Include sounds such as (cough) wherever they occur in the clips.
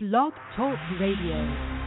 Blog Talk Radio.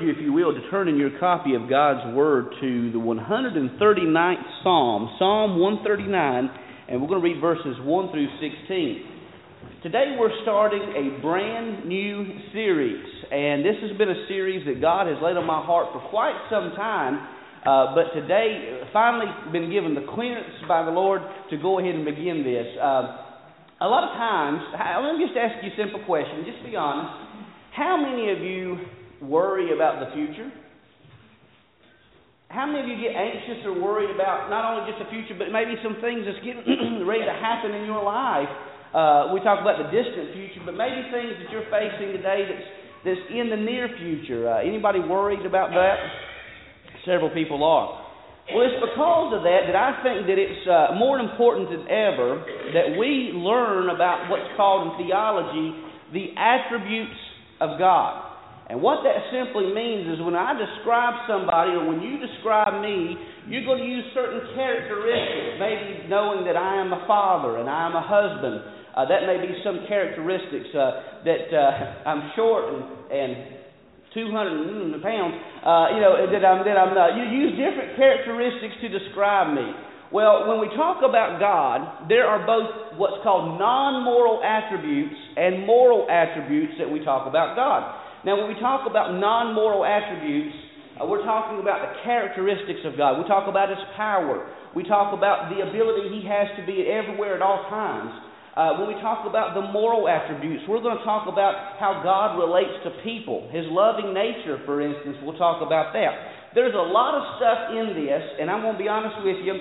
You, if you will, to turn in your copy of God's Word to the 139th Psalm, Psalm 139, and we're going to read verses 1 through 16. Today we're starting a brand new series, and this has been a series that God has laid on my heart for quite some time. Uh, but today, finally, been given the clearance by the Lord to go ahead and begin this. Uh, a lot of times, let me just ask you a simple question. Just be honest. How many of you worry about the future? How many of you get anxious or worried about not only just the future, but maybe some things that's getting (clears throat) ready to happen in your life? Uh, we talk about the distant future, but maybe things that you're facing today that's that's in the near future. Uh, anybody worried about that? Several people are. Well, it's because of that that I think that it's uh, more important than ever that we learn about what's called in theology the attributes of God. And what that simply means is when I describe somebody or when you describe me, you're going to use certain characteristics, maybe knowing that I am a father and I am a husband. Uh, that may be some characteristics uh, that uh, I'm short and, and 200 pounds. Uh, you know that I'm that I'm. Uh, you use different characteristics to describe me. Well, when we talk about God, there are both what's called non moral attributes and moral attributes that we talk about God. Now, when we talk about non moral attributes, uh, we're talking about the characteristics of God. We talk about His power. We talk about the ability He has to be everywhere at all times. Uh, when we talk about the moral attributes, we're going to talk about how God relates to people. His loving nature, for instance, we'll talk about that. There's a lot of stuff in this, and I'm going to be honest with you,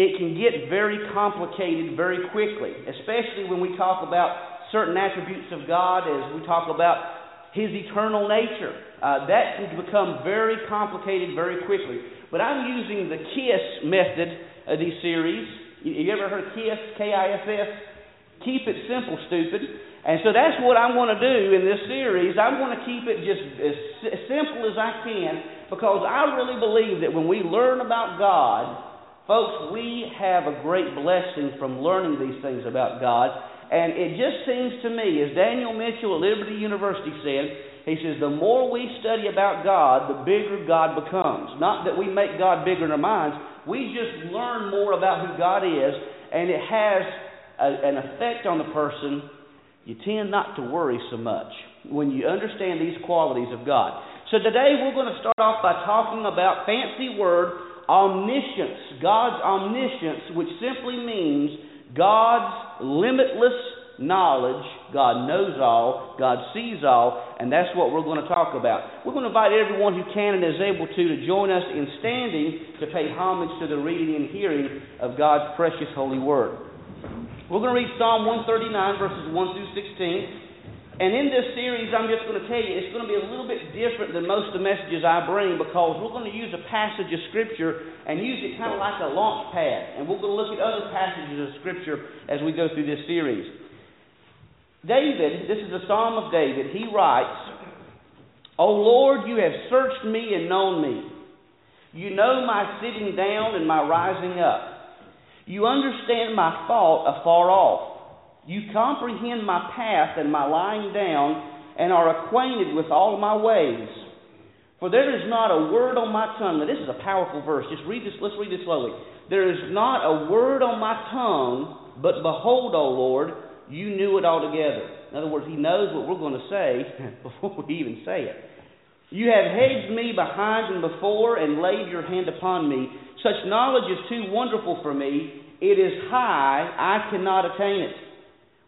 it can get very complicated very quickly, especially when we talk about certain attributes of God as we talk about His eternal nature. Uh, that can become very complicated very quickly. But I'm using the KISS method of these series. You, you ever heard KISS? K I S S? Keep it simple, stupid. And so that's what I'm going to do in this series. I'm going to keep it just as simple as I can because I really believe that when we learn about God, folks, we have a great blessing from learning these things about God. And it just seems to me, as Daniel Mitchell at Liberty University said, he says, the more we study about God, the bigger God becomes. Not that we make God bigger in our minds, we just learn more about who God is, and it has a, an effect on the person, you tend not to worry so much when you understand these qualities of God. So today we're going to start off by talking about fancy word omniscience, God's omniscience, which simply means God's limitless knowledge. God knows all, God sees all, and that's what we're going to talk about. We're going to invite everyone who can and is able to to join us in standing to pay homage to the reading and hearing of God's precious holy word. We're going to read Psalm 139, verses 1 through 16. And in this series, I'm just going to tell you, it's going to be a little bit different than most of the messages I bring because we're going to use a passage of Scripture and use it kind of like a launch pad. And we're going to look at other passages of Scripture as we go through this series. David, this is the Psalm of David, he writes, O Lord, you have searched me and known me. You know my sitting down and my rising up. You understand my thought afar off. You comprehend my path and my lying down, and are acquainted with all my ways. For there is not a word on my tongue. Now, this is a powerful verse. Just read this. Let's read this slowly. There is not a word on my tongue, but behold, O Lord, you knew it altogether. In other words, He knows what we're going to say (laughs) before we even say it. You have hedged me behind and before and laid your hand upon me. Such knowledge is too wonderful for me. It is high, I cannot attain it.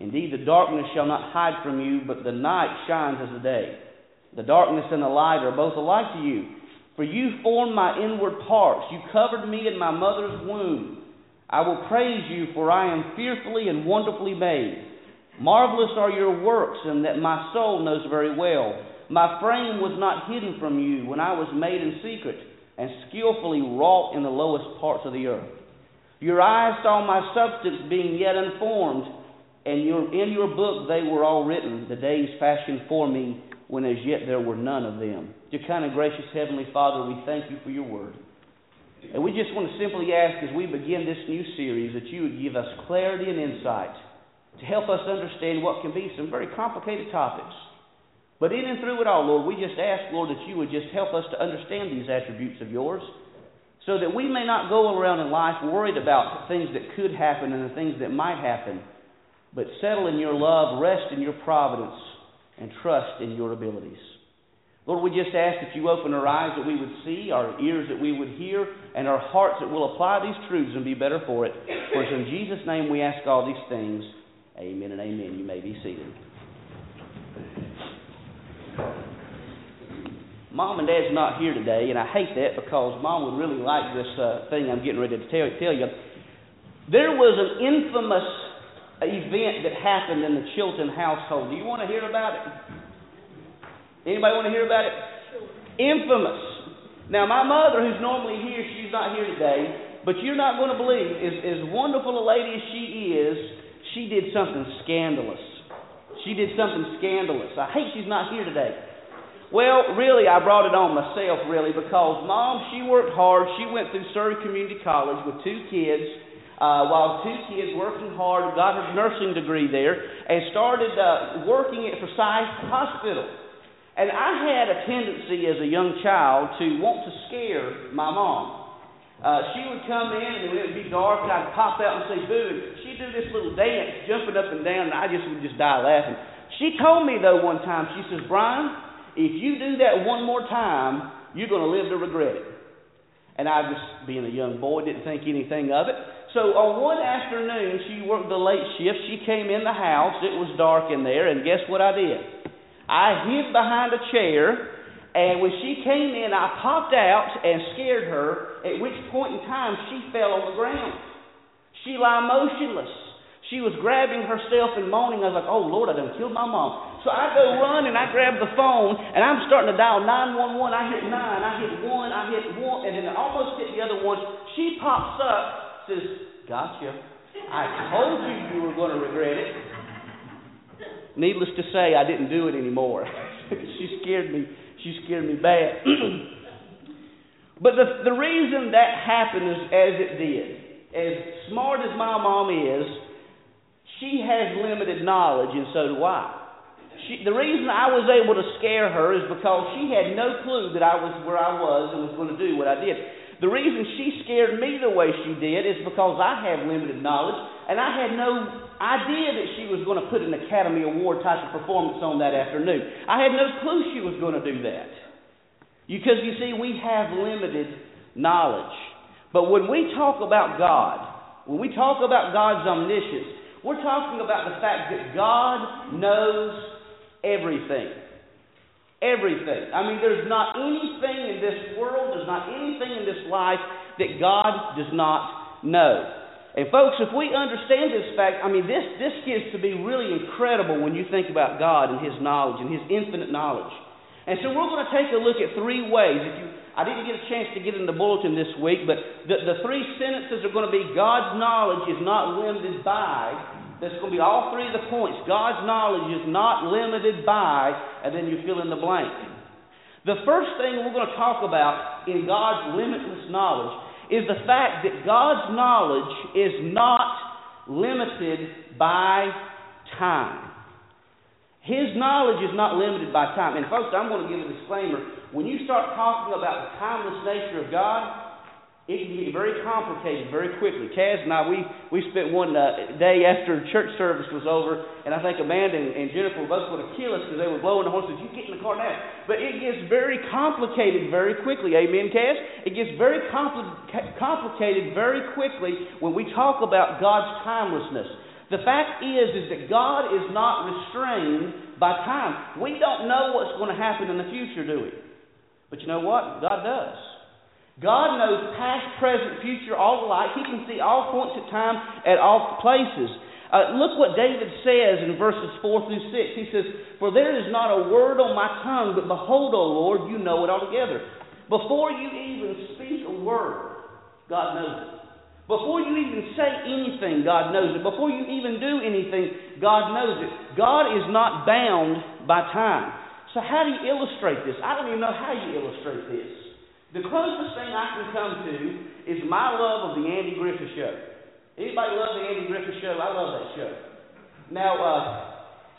Indeed, the darkness shall not hide from you, but the night shines as the day. The darkness and the light are both alike to you. For you formed my inward parts. You covered me in my mother's womb. I will praise you, for I am fearfully and wonderfully made. Marvelous are your works, and that my soul knows very well. My frame was not hidden from you when I was made in secret, and skillfully wrought in the lowest parts of the earth. Your eyes saw my substance being yet unformed, and your, in your book they were all written, the days fashioned for me, when as yet there were none of them. Dear kind and gracious Heavenly Father, we thank you for your word. And we just want to simply ask as we begin this new series that you would give us clarity and insight to help us understand what can be some very complicated topics. But in and through it all, Lord, we just ask, Lord, that you would just help us to understand these attributes of yours so that we may not go around in life worried about the things that could happen and the things that might happen, but settle in your love, rest in your providence, and trust in your abilities. Lord, we just ask that you open our eyes that we would see, our ears that we would hear, and our hearts that will apply these truths and be better for it. For it's in Jesus' name we ask all these things. Amen and amen. You may be seated. Mom and Dad's not here today, and I hate that because Mom would really like this uh, thing I'm getting ready to tell, tell you. There was an infamous event that happened in the Chilton household. Do you want to hear about it? Anybody want to hear about it? Infamous. Now, my mother, who's normally here, she's not here today, but you're not going to believe, as, as wonderful a lady as she is, she did something scandalous. She did something scandalous. I hate she's not here today. Well, really, I brought it on myself, really, because mom, she worked hard. She went through Surry Community College with two kids, uh, while two kids working hard, got her nursing degree there, and started uh, working at Forsyth Hospital. And I had a tendency as a young child to want to scare my mom. Uh, she would come in and it would be dark and I'd pop out and say boo. And she'd do this little dance, jumping up and down, and I just would just die laughing. She told me though one time, she says, Brian, if you do that one more time, you're going to live to regret it. And I just, being a young boy, didn't think anything of it. So on one afternoon, she worked the late shift. She came in the house. It was dark in there, and guess what I did? I hid behind a chair, and when she came in, I popped out and scared her, at which point in time she fell on the ground. She lay motionless. She was grabbing herself and moaning. I was like, oh, Lord, I done killed my mom. So I go run and I grab the phone, and I'm starting to dial 911. I hit 9, I hit 1, I hit 1, and then I almost hit the other one. She pops up, says, gotcha. I told you you were going to regret it. Needless to say, I didn't do it anymore. (laughs) she scared me. She scared me bad. (clears throat) but the, the reason that happened is as it did. As smart as my mom is, she has limited knowledge, and so do I. She, the reason I was able to scare her is because she had no clue that I was where I was and was going to do what I did. The reason she scared me the way she did is because I have limited knowledge, and I had no idea that she was going to put an Academy Award type of performance on that afternoon. I had no clue she was going to do that. Because you see, we have limited knowledge. But when we talk about God, when we talk about God's omniscience, we're talking about the fact that God knows everything. Everything. I mean, there's not anything in this world, there's not anything in this life that God does not know. And folks, if we understand this fact, I mean, this, this gets to be really incredible when you think about God and His knowledge and His infinite knowledge. And so we're going to take a look at three ways. If you, I didn't get a chance to get in the bulletin this week, but the, the three sentences are going to be God's knowledge is not limited by. That's going to be all three of the points. God's knowledge is not limited by, and then you fill in the blank. The first thing we're going to talk about in God's limitless knowledge is the fact that God's knowledge is not limited by time. His knowledge is not limited by time. And, folks, I'm going to give a disclaimer. When you start talking about the timeless nature of God, it can get very complicated very quickly. Kaz and I, we, we spent one uh, day after church service was over, and I think Amanda and, and Jennifer both going to kill us because they were blowing the horns. You get in the car now. But it gets very complicated very quickly. Amen, Kaz? It gets very compli- complicated very quickly when we talk about God's timelessness. The fact is, is that God is not restrained by time. We don't know what's going to happen in the future, do we? But you know what? God does. God knows past, present, future, all alike. He can see all points of time at all places. Uh, look what David says in verses 4 through 6. He says, For there is not a word on my tongue, but behold, O Lord, you know it altogether. Before you even speak a word, God knows it. Before you even say anything, God knows it. Before you even do anything, God knows it. God is not bound by time. So, how do you illustrate this? I don't even know how you illustrate this. The closest thing I can come to is my love of the Andy Griffith Show. Anybody love the Andy Griffith Show? I love that show. Now, uh,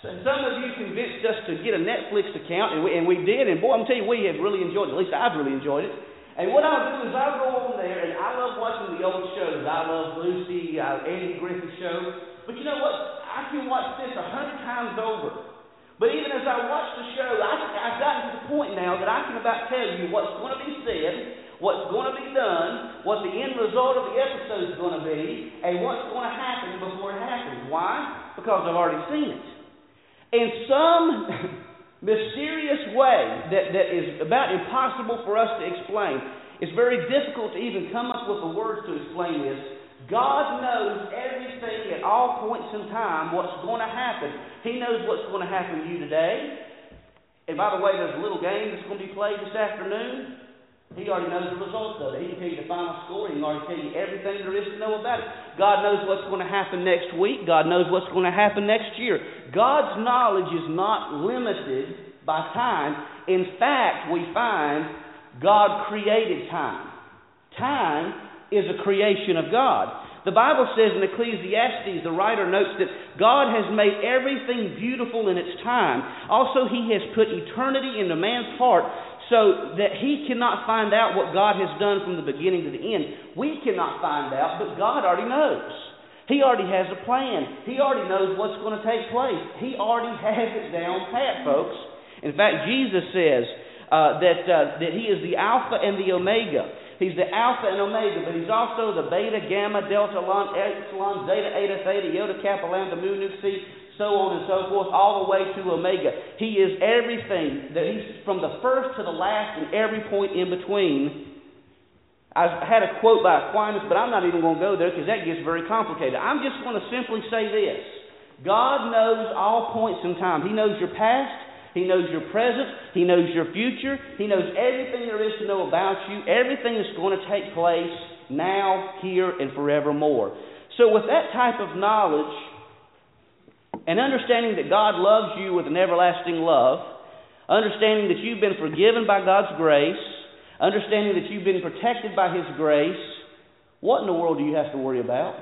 so some of you convinced us to get a Netflix account, and we, and we did, and boy, I'm telling you, we have really enjoyed it. At least I've really enjoyed it. And what I'll do is I'll go on there, and I love watching the old shows. I love Lucy, uh, Andy Griffith Show. But you know what? I can watch this a hundred times over. But even as I watch the show, I, I've gotten to the point now that I can about tell you what's going to be said, what's going to be done, what the end result of the episode is going to be, and what's going to happen before it happens. Why? Because I've already seen it. In some (laughs) mysterious way that, that is about impossible for us to explain, it's very difficult to even come up with the words to explain this. God knows everything at all points in time what's going to happen. He knows what's going to happen to you today. And by the way, there's a little game that's going to be played this afternoon. He already knows the results of it. He can tell you the final score. He can already tell you everything there is to know about it. God knows what's going to happen next week. God knows what's going to happen next year. God's knowledge is not limited by time. In fact, we find God created time. Time is a creation of God. The Bible says in Ecclesiastes, the writer notes that God has made everything beautiful in its time. Also, He has put eternity into man's heart so that he cannot find out what God has done from the beginning to the end. We cannot find out, but God already knows. He already has a plan. He already knows what's going to take place. He already has it down pat, folks. In fact, Jesus says uh, that, uh, that He is the Alpha and the Omega. He's the Alpha and Omega, but he's also the Beta, Gamma, Delta, Lambda, Epsilon, Zeta, Eta, Theta, Iota, Kappa, Lambda, Mu, Nu, Psi, so on and so forth, all the way to Omega. He is everything. That he's from the first to the last and every point in between. I had a quote by Aquinas, but I'm not even going to go there because that gets very complicated. I'm just going to simply say this God knows all points in time. He knows your past, he knows your present. He knows your future. He knows everything there is to know about you, everything that's going to take place now, here, and forevermore. So, with that type of knowledge and understanding that God loves you with an everlasting love, understanding that you've been forgiven by God's grace, understanding that you've been protected by His grace, what in the world do you have to worry about?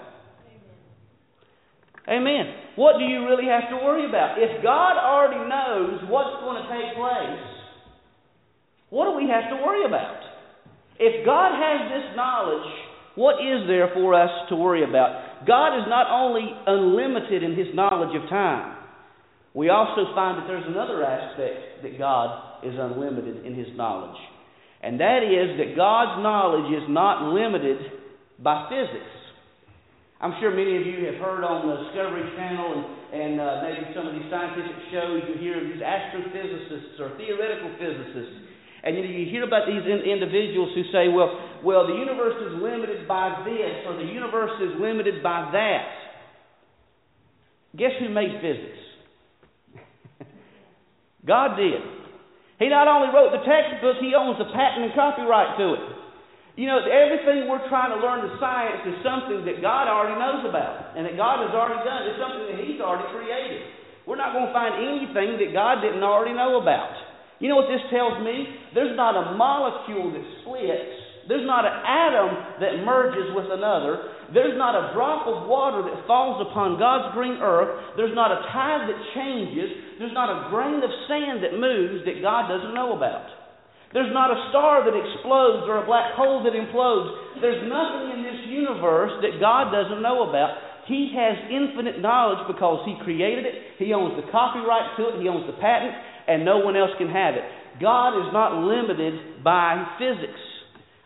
Amen. What do you really have to worry about? If God already knows what's going to take place, what do we have to worry about? If God has this knowledge, what is there for us to worry about? God is not only unlimited in his knowledge of time, we also find that there's another aspect that God is unlimited in his knowledge. And that is that God's knowledge is not limited by physics. I'm sure many of you have heard on the Discovery Channel and, and uh, maybe some of these scientific shows, you hear of these astrophysicists or theoretical physicists. And you, know, you hear about these in, individuals who say, well, well, the universe is limited by this, or the universe is limited by that. Guess who made physics? (laughs) God did. He not only wrote the textbook, he owns the patent and copyright to it. You know, everything we're trying to learn in science is something that God already knows about and that God has already done. It's something that He's already created. We're not going to find anything that God didn't already know about. You know what this tells me? There's not a molecule that splits. There's not an atom that merges with another. There's not a drop of water that falls upon God's green earth. There's not a tide that changes. There's not a grain of sand that moves that God doesn't know about. There's not a star that explodes or a black hole that implodes. There's nothing in this universe that God doesn't know about. He has infinite knowledge because He created it. He owns the copyright to it. He owns the patent, and no one else can have it. God is not limited by physics.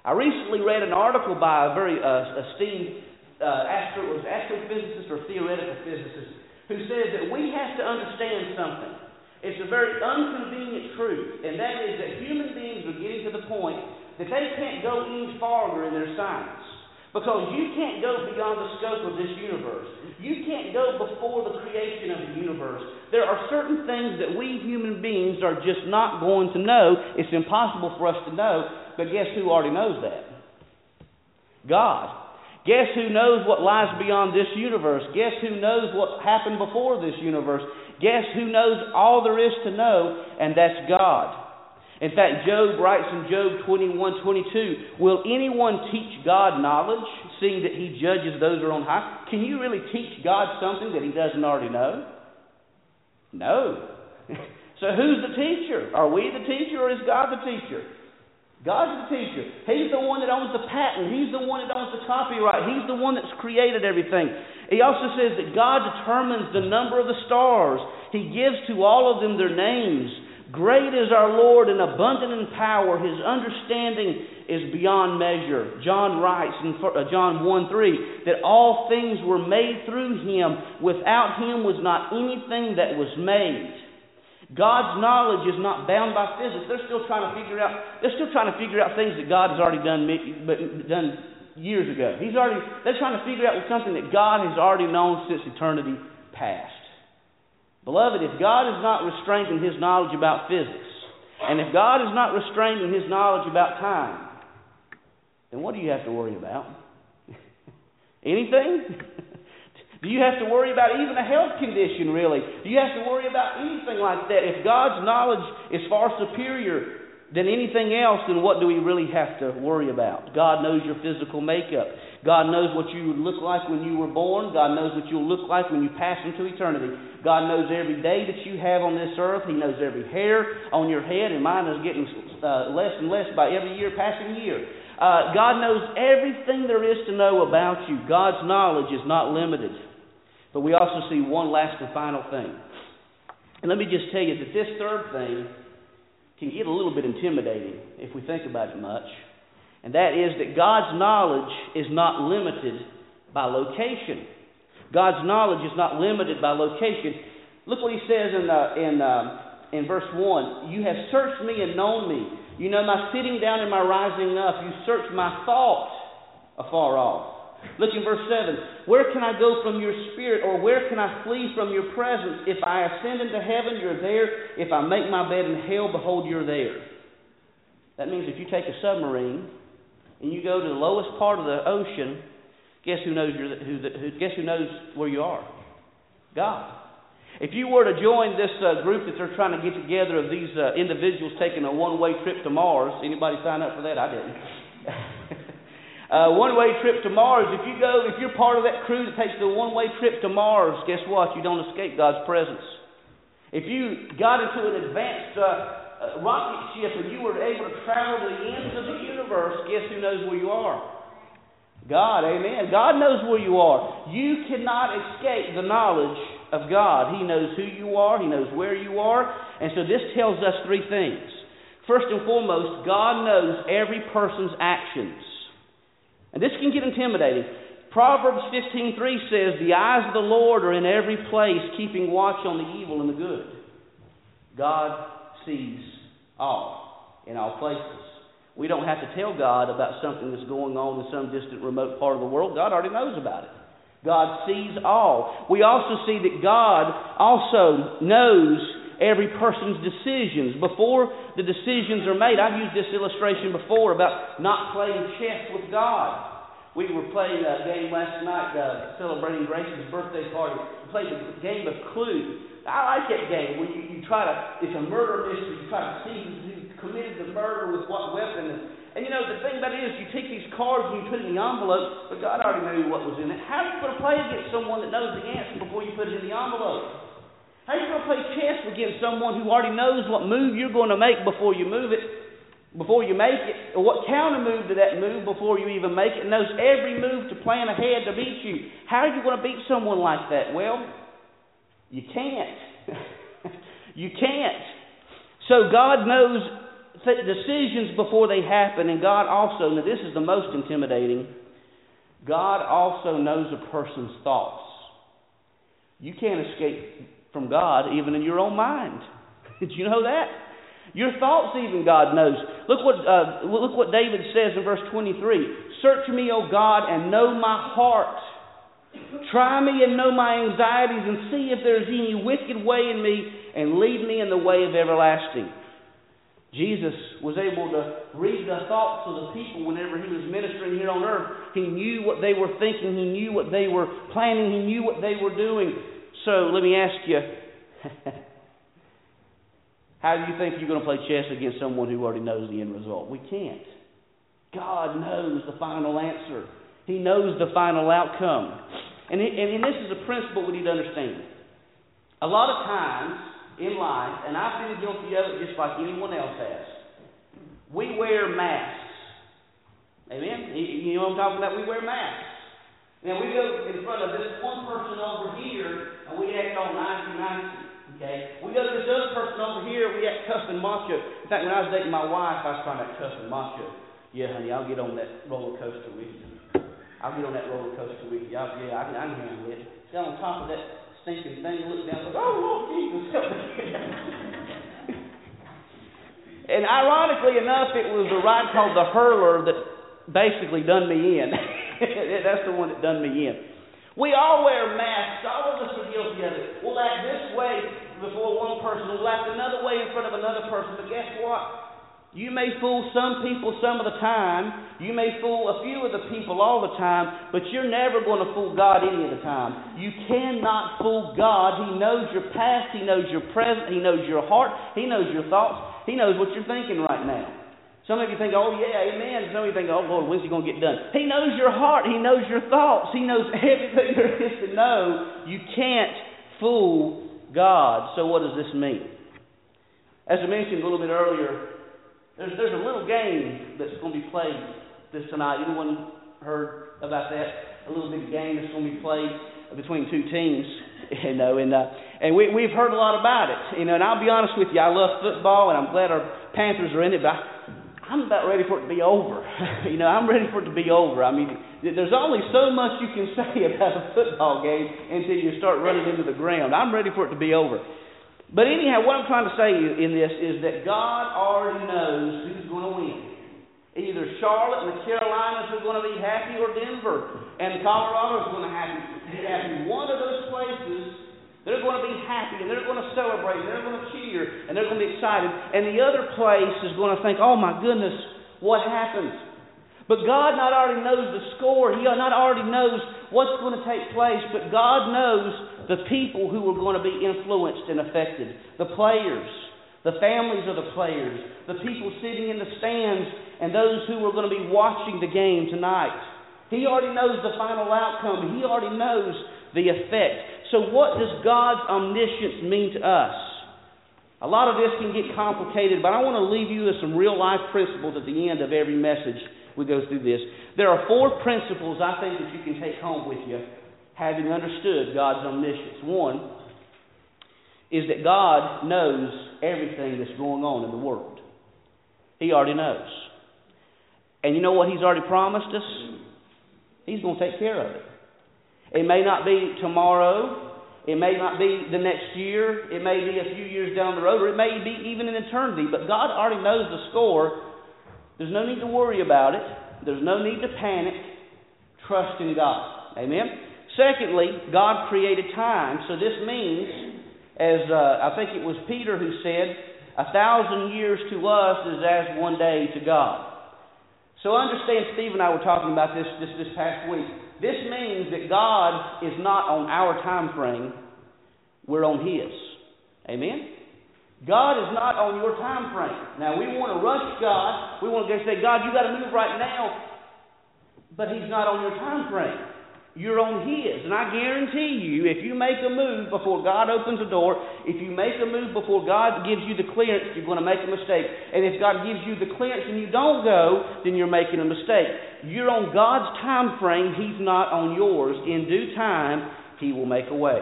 I recently read an article by a very uh, esteemed uh, astro- astrophysicist or theoretical physicist who says that we have to understand something. It's a very inconvenient truth, and that is that human beings are getting to the point that they can't go any farther in their science. Because you can't go beyond the scope of this universe. You can't go before the creation of the universe. There are certain things that we human beings are just not going to know. It's impossible for us to know, but guess who already knows that? God. Guess who knows what lies beyond this universe? Guess who knows what happened before this universe? Guess who knows all there is to know? And that's God. In fact, Job writes in Job 21 22, Will anyone teach God knowledge, seeing that he judges those who are on high? Can you really teach God something that he doesn't already know? No. (laughs) so who's the teacher? Are we the teacher or is God the teacher? God's the teacher. He's the one that owns the patent. He's the one that owns the copyright. He's the one that's created everything. He also says that God determines the number of the stars. He gives to all of them their names. Great is our Lord and abundant in power. His understanding is beyond measure. John writes in uh, John 1 3 that all things were made through him. Without him was not anything that was made. God's knowledge is not bound by physics. They're still trying to figure out. They're still trying to figure out things that God has already done, done years ago. He's already. They're trying to figure out something that God has already known since eternity past. Beloved, if God is not restrained in His knowledge about physics, and if God is not restrained in His knowledge about time, then what do you have to worry about? (laughs) Anything? (laughs) Do you have to worry about even a health condition, really? Do you have to worry about anything like that? If God's knowledge is far superior than anything else, then what do we really have to worry about? God knows your physical makeup. God knows what you look like when you were born. God knows what you'll look like when you pass into eternity. God knows every day that you have on this earth. He knows every hair on your head, and mine is getting uh, less and less by every year passing year. Uh, God knows everything there is to know about you. God's knowledge is not limited. But we also see one last and final thing. And let me just tell you that this third thing can get a little bit intimidating if we think about it much. And that is that God's knowledge is not limited by location. God's knowledge is not limited by location. Look what he says in, uh, in, uh, in verse 1 You have searched me and known me. You know my sitting down and my rising up. You search my thoughts afar off. Look in verse 7. Where can I go from your spirit, or where can I flee from your presence? If I ascend into heaven, you're there. If I make my bed in hell, behold, you're there. That means if you take a submarine and you go to the lowest part of the ocean, guess who knows, who, who, guess who knows where you are? God. If you were to join this uh, group that they're trying to get together of these uh, individuals taking a one-way trip to Mars, anybody sign up for that? I didn't. (laughs) Uh, one-way trip to Mars. If you go, if you're part of that crew that takes the one-way trip to Mars, guess what? You don't escape God's presence. If you got into an advanced uh, uh, rocket ship and you were able to travel the ends of the universe, guess who knows where you are? God, amen. God knows where you are. You cannot escape the knowledge of God. He knows who you are, He knows where you are. And so this tells us three things. First and foremost, God knows every person's actions. And this can get intimidating. Proverbs 15:3 says, "The eyes of the Lord are in every place, keeping watch on the evil and the good." God sees all. in all places. We don't have to tell God about something that's going on in some distant, remote part of the world. God already knows about it. God sees all. We also see that God also knows every person's decisions. Before the decisions are made, I've used this illustration before about not playing chess with God. We were playing a game last night, uh, celebrating Grace's birthday party. We played a game of Clue. I like that game where you, you try to, it's a murder mystery. You try to see who committed the murder with what weapon. And, and you know, the thing about it is, you take these cards and you put it in the envelope, but God already knew what was in it. How are you going to play against someone that knows the answer before you put it in the envelope? How are you going to play chess against someone who already knows what move you're going to make before you move it, before you make it, or what counter move to that move before you even make it, and knows every move to plan ahead to beat you? How are you going to beat someone like that? Well, you can't. (laughs) you can't. So God knows decisions before they happen, and God also, now this is the most intimidating, God also knows a person's thoughts. You can't escape from God, even in your own mind. (laughs) Did you know that? Your thoughts, even God knows. Look what uh, look what David says in verse 23. Search me, O God, and know my heart. Try me and know my anxieties, and see if there is any wicked way in me, and lead me in the way of everlasting. Jesus was able to read the thoughts of the people whenever he was ministering here on earth. He knew what they were thinking, he knew what they were planning, he knew what they were doing. So let me ask you (laughs) how do you think you're going to play chess against someone who already knows the end result? We can't. God knows the final answer, He knows the final outcome. And, and this is a principle we need to understand. A lot of times in life, and I've been guilty of it just like anyone else has, we wear masks. Amen? You know what I'm talking about? We wear masks. Now we go in front of this one person over here and we act all nicey nicey. Okay? We go to this other person over here, we act tough and macho. In fact, when I was dating my wife, I was trying to act tough and macho. Yeah, honey, I'll get on that roller coaster with you. I'll get on that roller coaster with you. I'll, yeah, I can, I can handle it. Get on top of that stinking thing, look down, and go, oh, Lord Jesus, help me. (laughs) and ironically enough, it was the ride called the Hurler that basically done me in. (laughs) That's the one that done me in. We all wear masks. All of us are guilty of it. We'll act this way before one person. We'll act another way in front of another person. But guess what? You may fool some people some of the time. You may fool a few of the people all the time, but you're never going to fool God any of the time. You cannot fool God. He knows your past, He knows your present, He knows your heart, He knows your thoughts, He knows what you're thinking right now. Some of you think, oh, yeah, amen. Some of you think, oh, Lord, when's he going to get done? He knows your heart. He knows your thoughts. He knows (laughs) everything there is to know. You can't fool God. So, what does this mean? As I mentioned a little bit earlier, there's, there's a little game that's going to be played this tonight. Anyone heard about that? A little bit game that's going to be played between two teams. (laughs) You know, and uh, and we we've heard a lot about it. You know, and I'll be honest with you, I love football, and I'm glad our Panthers are in it. But I'm about ready for it to be over. (laughs) you know, I'm ready for it to be over. I mean, there's only so much you can (laughs) say about a football game until you start running into the ground. I'm ready for it to be over. But anyhow, what I'm trying to say in this is that God already knows who's going to win. Either Charlotte and the Carolinas are going to be happy, or Denver and Colorado is going to be happy. One of those places they're going to be happy and they're going to celebrate and they're going to cheer and they're going to be excited. And the other place is going to think, oh my goodness, what happened? But God not already knows the score. He not already knows what's going to take place. But God knows the people who are going to be influenced and affected. The players, the families of the players, the people sitting in the stands, and those who are going to be watching the game tonight. He already knows the final outcome. He already knows the effect. So, what does God's omniscience mean to us? A lot of this can get complicated, but I want to leave you with some real life principles at the end of every message we go through this. There are four principles I think that you can take home with you, having understood God's omniscience. One is that God knows everything that's going on in the world, He already knows. And you know what He's already promised us? He's going to take care of it. It may not be tomorrow. It may not be the next year. It may be a few years down the road, or it may be even an eternity. But God already knows the score. There's no need to worry about it. There's no need to panic. Trust in God. Amen? Secondly, God created time. So this means, as uh, I think it was Peter who said, a thousand years to us is as one day to God. So understand, Steve and I were talking about this just this past week. This means that God is not on our time frame, we're on His. Amen? God is not on your time frame. Now, we want to rush God. We want to say, God, you got to move right now. But He's not on your time frame. You're on His. And I guarantee you, if you make a move before God opens the door, if you make a move before God gives you the clearance, you're going to make a mistake. And if God gives you the clearance and you don't go, then you're making a mistake. You're on God's time frame, He's not on yours. In due time, He will make a way.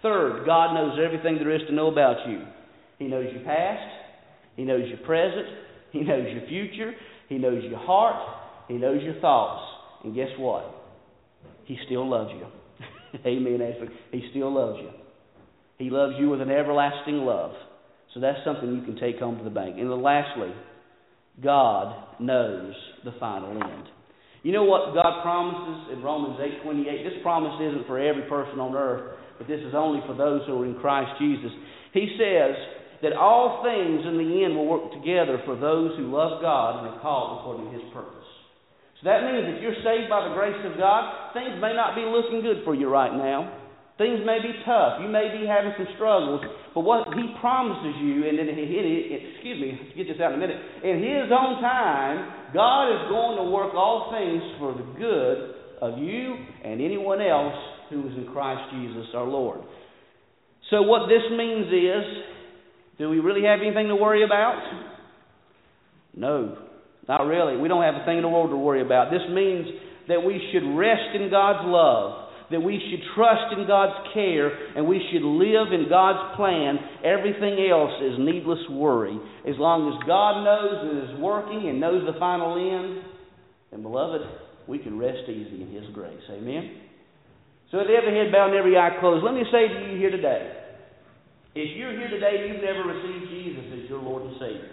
Third, God knows everything there is to know about you. He knows your past, He knows your present, He knows your future, He knows your heart, He knows your thoughts. And guess what? He still loves you. (laughs) Amen. He still loves you. He loves you with an everlasting love. So that's something you can take home to the bank. And then lastly, God knows the final end. You know what God promises in Romans 8:28? This promise isn't for every person on earth, but this is only for those who are in Christ Jesus. He says that all things in the end will work together for those who love God and are called according to his purpose. So that means if you're saved by the grace of God, things may not be looking good for you right now. Things may be tough. You may be having some struggles. But what He promises you, and then, excuse me, get this out in a minute. In His own time, God is going to work all things for the good of you and anyone else who is in Christ Jesus our Lord. So what this means is, do we really have anything to worry about? No. Not really. We don't have a thing in the world to worry about. This means that we should rest in God's love, that we should trust in God's care, and we should live in God's plan. Everything else is needless worry. As long as God knows and is working and knows the final end, then, beloved, we can rest easy in His grace. Amen? So, with every head bowed and every eye closed, let me say to you here today if you're here today and you've never received Jesus as your Lord and Savior,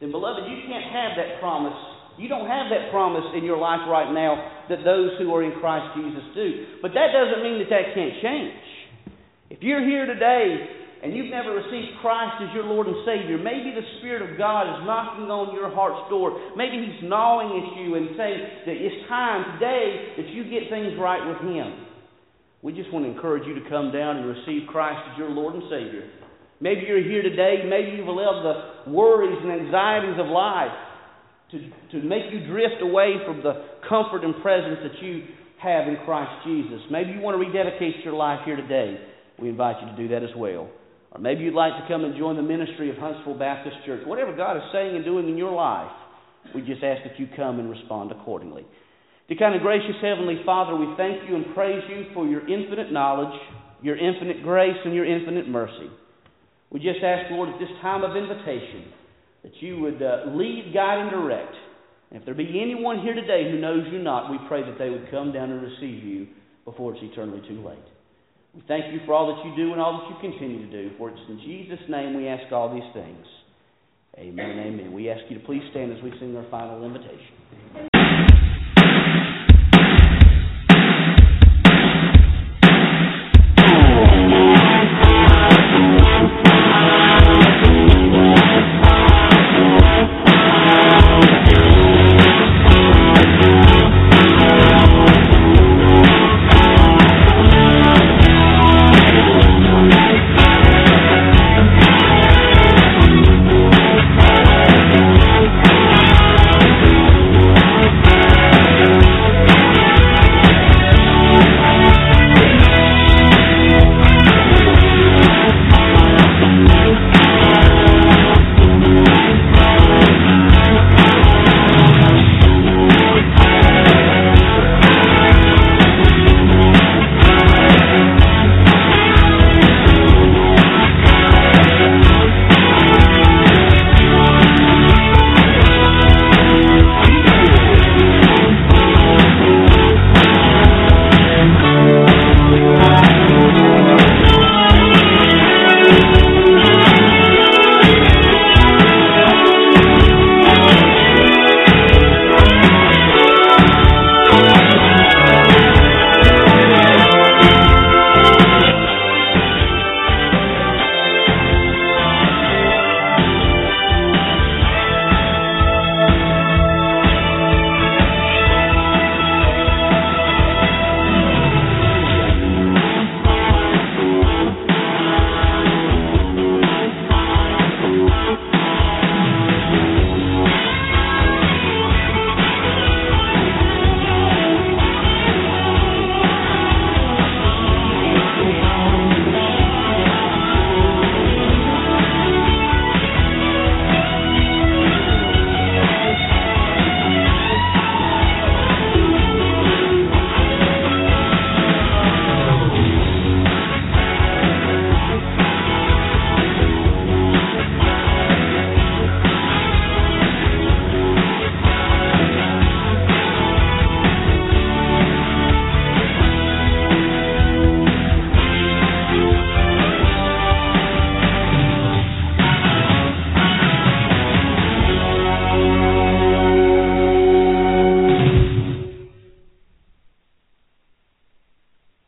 then, beloved, you can't have that promise. You don't have that promise in your life right now that those who are in Christ Jesus do. But that doesn't mean that that can't change. If you're here today and you've never received Christ as your Lord and Savior, maybe the Spirit of God is knocking on your heart's door. Maybe He's gnawing at you and saying that it's time today that you get things right with Him. We just want to encourage you to come down and receive Christ as your Lord and Savior. Maybe you're here today, maybe you've allowed the worries and anxieties of life to, to make you drift away from the comfort and presence that you have in Christ Jesus. Maybe you want to rededicate your life here today. We invite you to do that as well. Or maybe you'd like to come and join the ministry of Huntsville Baptist Church. Whatever God is saying and doing in your life, we just ask that you come and respond accordingly. Dear kind of gracious Heavenly Father, we thank you and praise you for your infinite knowledge, your infinite grace, and your infinite mercy. We just ask, Lord, at this time of invitation, that you would uh, lead, guide, and direct. And if there be anyone here today who knows you not, we pray that they would come down and receive you before it's eternally too late. We thank you for all that you do and all that you continue to do. For it's in Jesus' name we ask all these things. Amen amen. We ask you to please stand as we sing our final invitation.